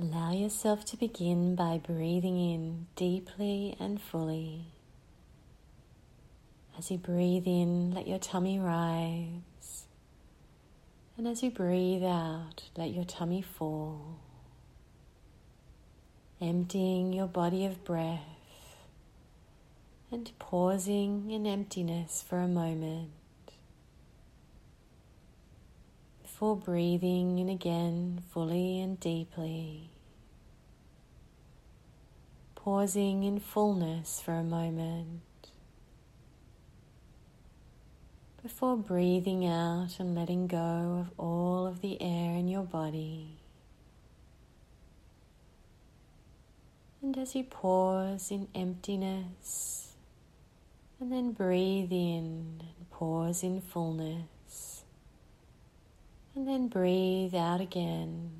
Allow yourself to begin by breathing in deeply and fully. As you breathe in, let your tummy rise. And as you breathe out, let your tummy fall. Emptying your body of breath and pausing in emptiness for a moment before breathing in again fully and deeply. Pausing in fullness for a moment before breathing out and letting go of all of the air in your body. And as you pause in emptiness and then breathe in and pause in fullness and then breathe out again.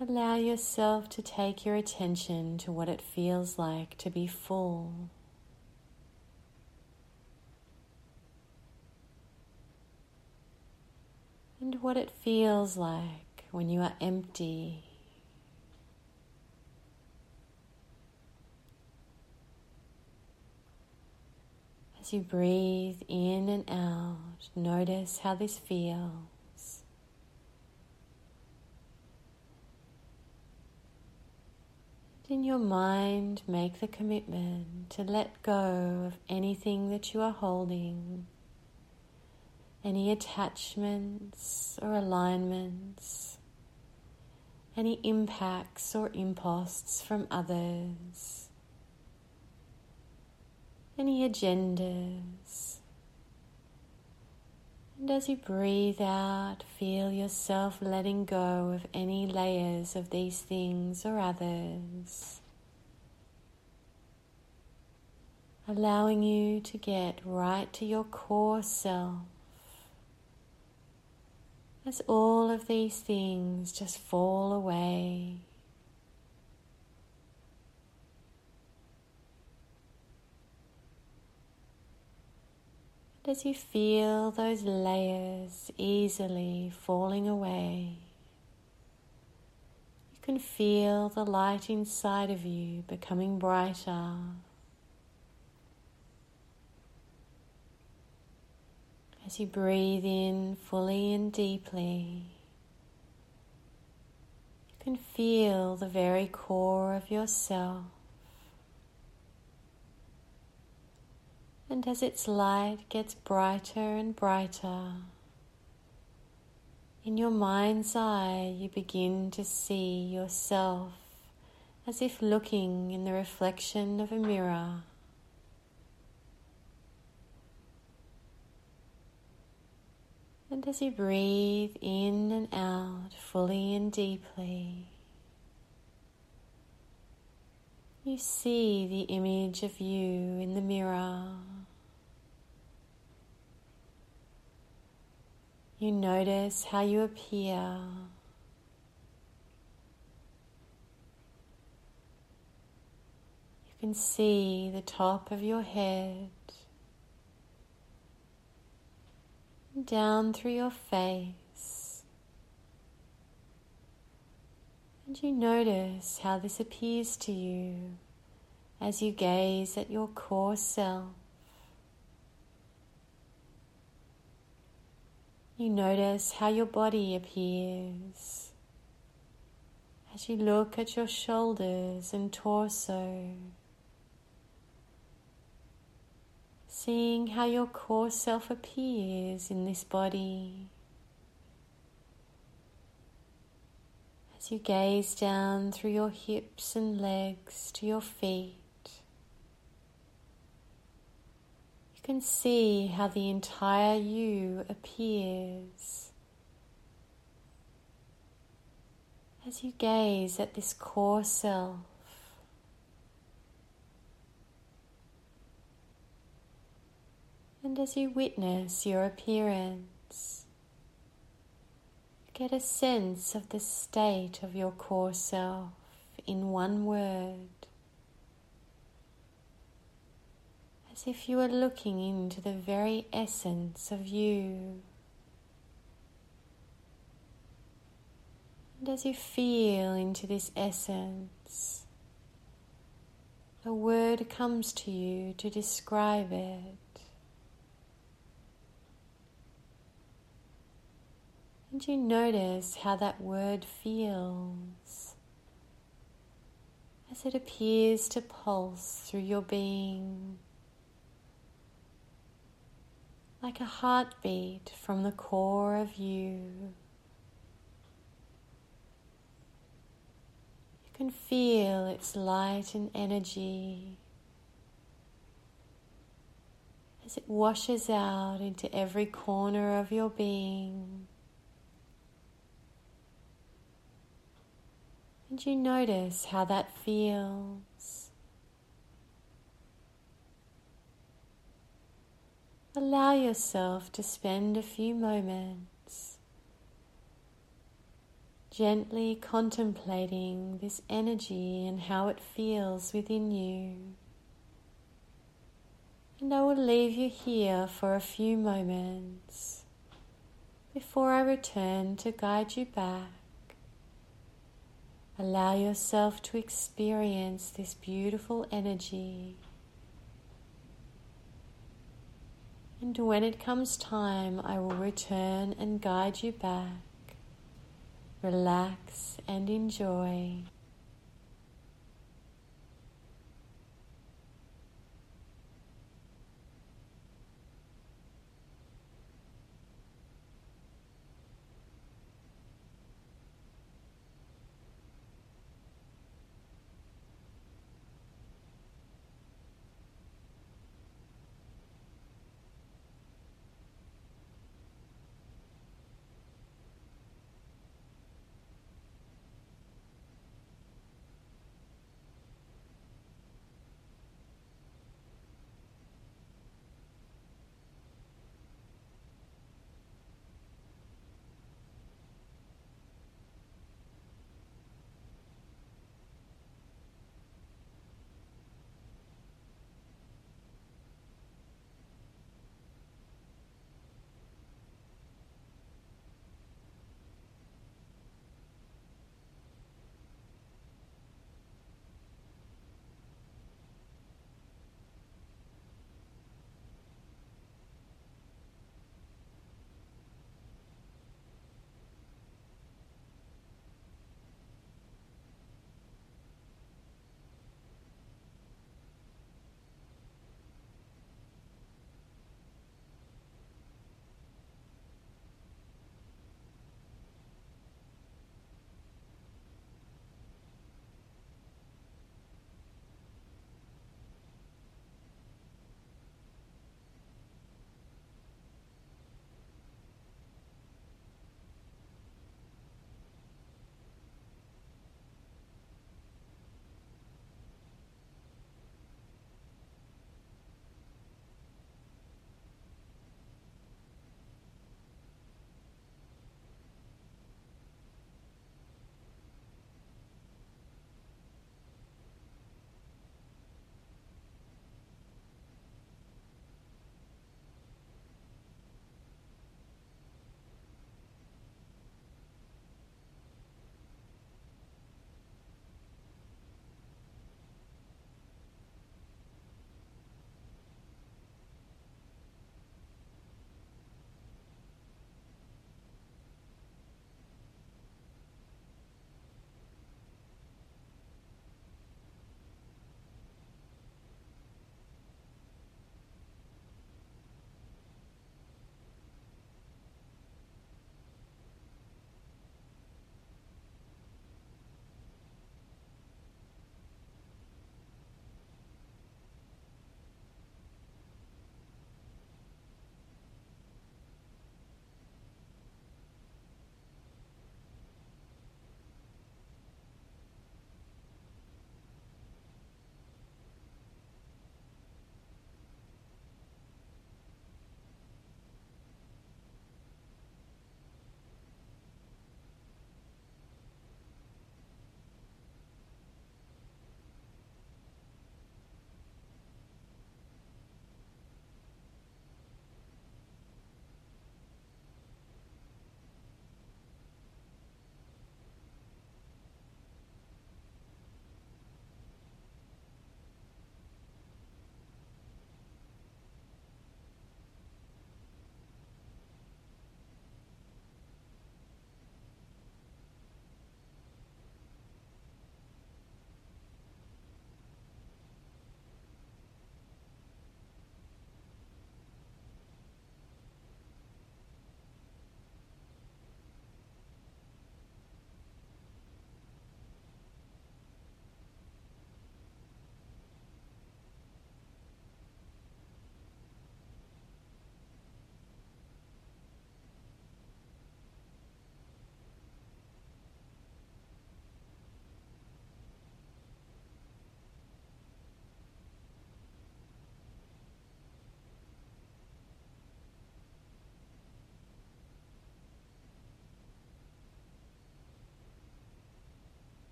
Allow yourself to take your attention to what it feels like to be full. and what it feels like when you are empty. As you breathe in and out, notice how this feels. In your mind, make the commitment to let go of anything that you are holding. Any attachments or alignments, any impacts or imposts from others, any agendas. And as you breathe out, feel yourself letting go of any layers of these things or others. Allowing you to get right to your core self as all of these things just fall away. And as you feel those layers easily falling away, you can feel the light inside of you becoming brighter. As you breathe in fully and deeply, you can feel the very core of yourself. And as its light gets brighter and brighter, in your mind's eye, you begin to see yourself as if looking in the reflection of a mirror. And as you breathe in and out fully and deeply, you see the image of you in the mirror. You notice how you appear. You can see the top of your head. down through your face. And you notice how this appears to you as you gaze at your core self. You notice how your body appears as you look at your shoulders and torso. seeing how your core self appears in this body. As you gaze down through your hips and legs to your feet, you can see how the entire you appears. As you gaze at this core self, And as you witness your appearance, get a sense of the state of your core self in one word, as if you were looking into the very essence of you. And as you feel into this essence, a word comes to you to describe it. And you notice how that word feels as it appears to pulse through your being like a heartbeat from the core of you. You can feel its light and energy as it washes out into every corner of your being. And you notice how that feels. Allow yourself to spend a few moments gently contemplating this energy and how it feels within you. And I will leave you here for a few moments before I return to guide you back Allow yourself to experience this beautiful energy. And when it comes time, I will return and guide you back. Relax and enjoy.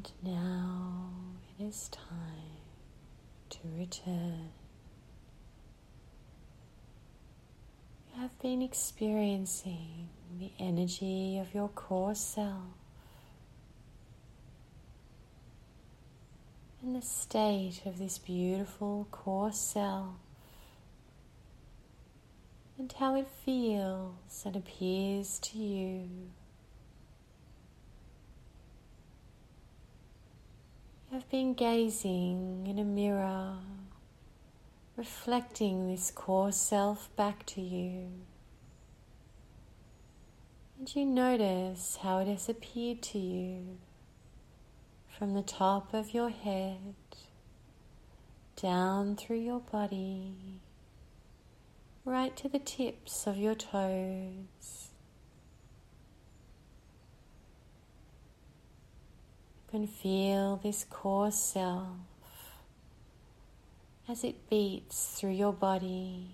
And now it is time to return. You have been experiencing the energy of your core self and the state of this beautiful core self and how it feels and appears to you. Been gazing in a mirror, reflecting this core self back to you. And you notice how it has appeared to you from the top of your head down through your body, right to the tips of your toes. Can feel this core self as it beats through your body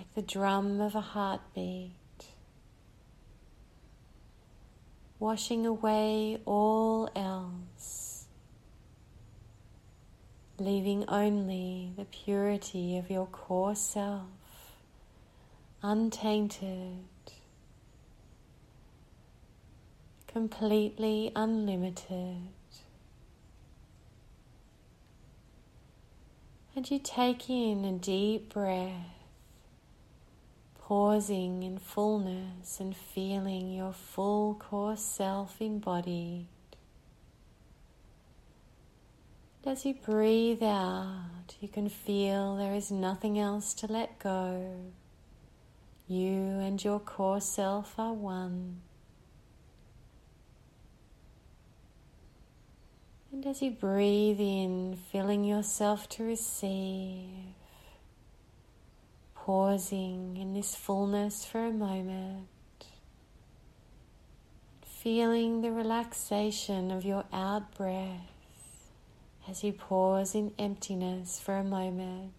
like the drum of a heartbeat, washing away all else, leaving only the purity of your core self untainted completely unlimited. And you take in a deep breath, pausing in fullness and feeling your full core self embodied. As you breathe out, you can feel there is nothing else to let go. You and your core self are one. And as you breathe in, filling yourself to receive, pausing in this fullness for a moment, feeling the relaxation of your out breath as you pause in emptiness for a moment.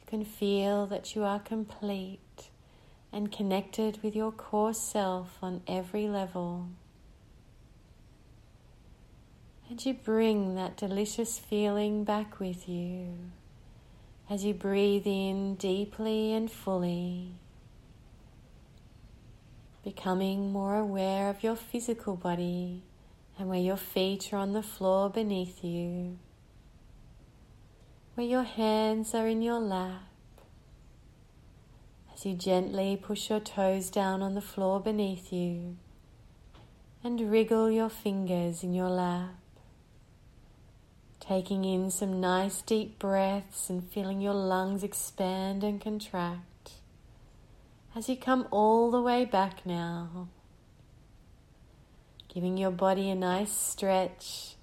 You can feel that you are complete and connected with your core self on every level. And you bring that delicious feeling back with you as you breathe in deeply and fully, becoming more aware of your physical body and where your feet are on the floor beneath you, where your hands are in your lap. As you gently push your toes down on the floor beneath you and wriggle your fingers in your lap. Taking in some nice deep breaths and feeling your lungs expand and contract as you come all the way back now. Giving your body a nice stretch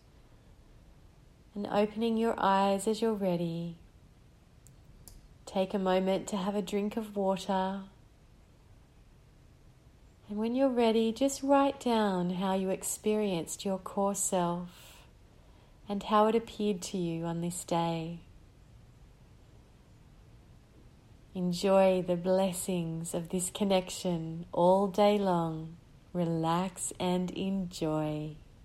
and opening your eyes as you're ready. Take a moment to have a drink of water. And when you're ready, just write down how you experienced your core self and how it appeared to you on this day. Enjoy the blessings of this connection all day long. Relax and enjoy.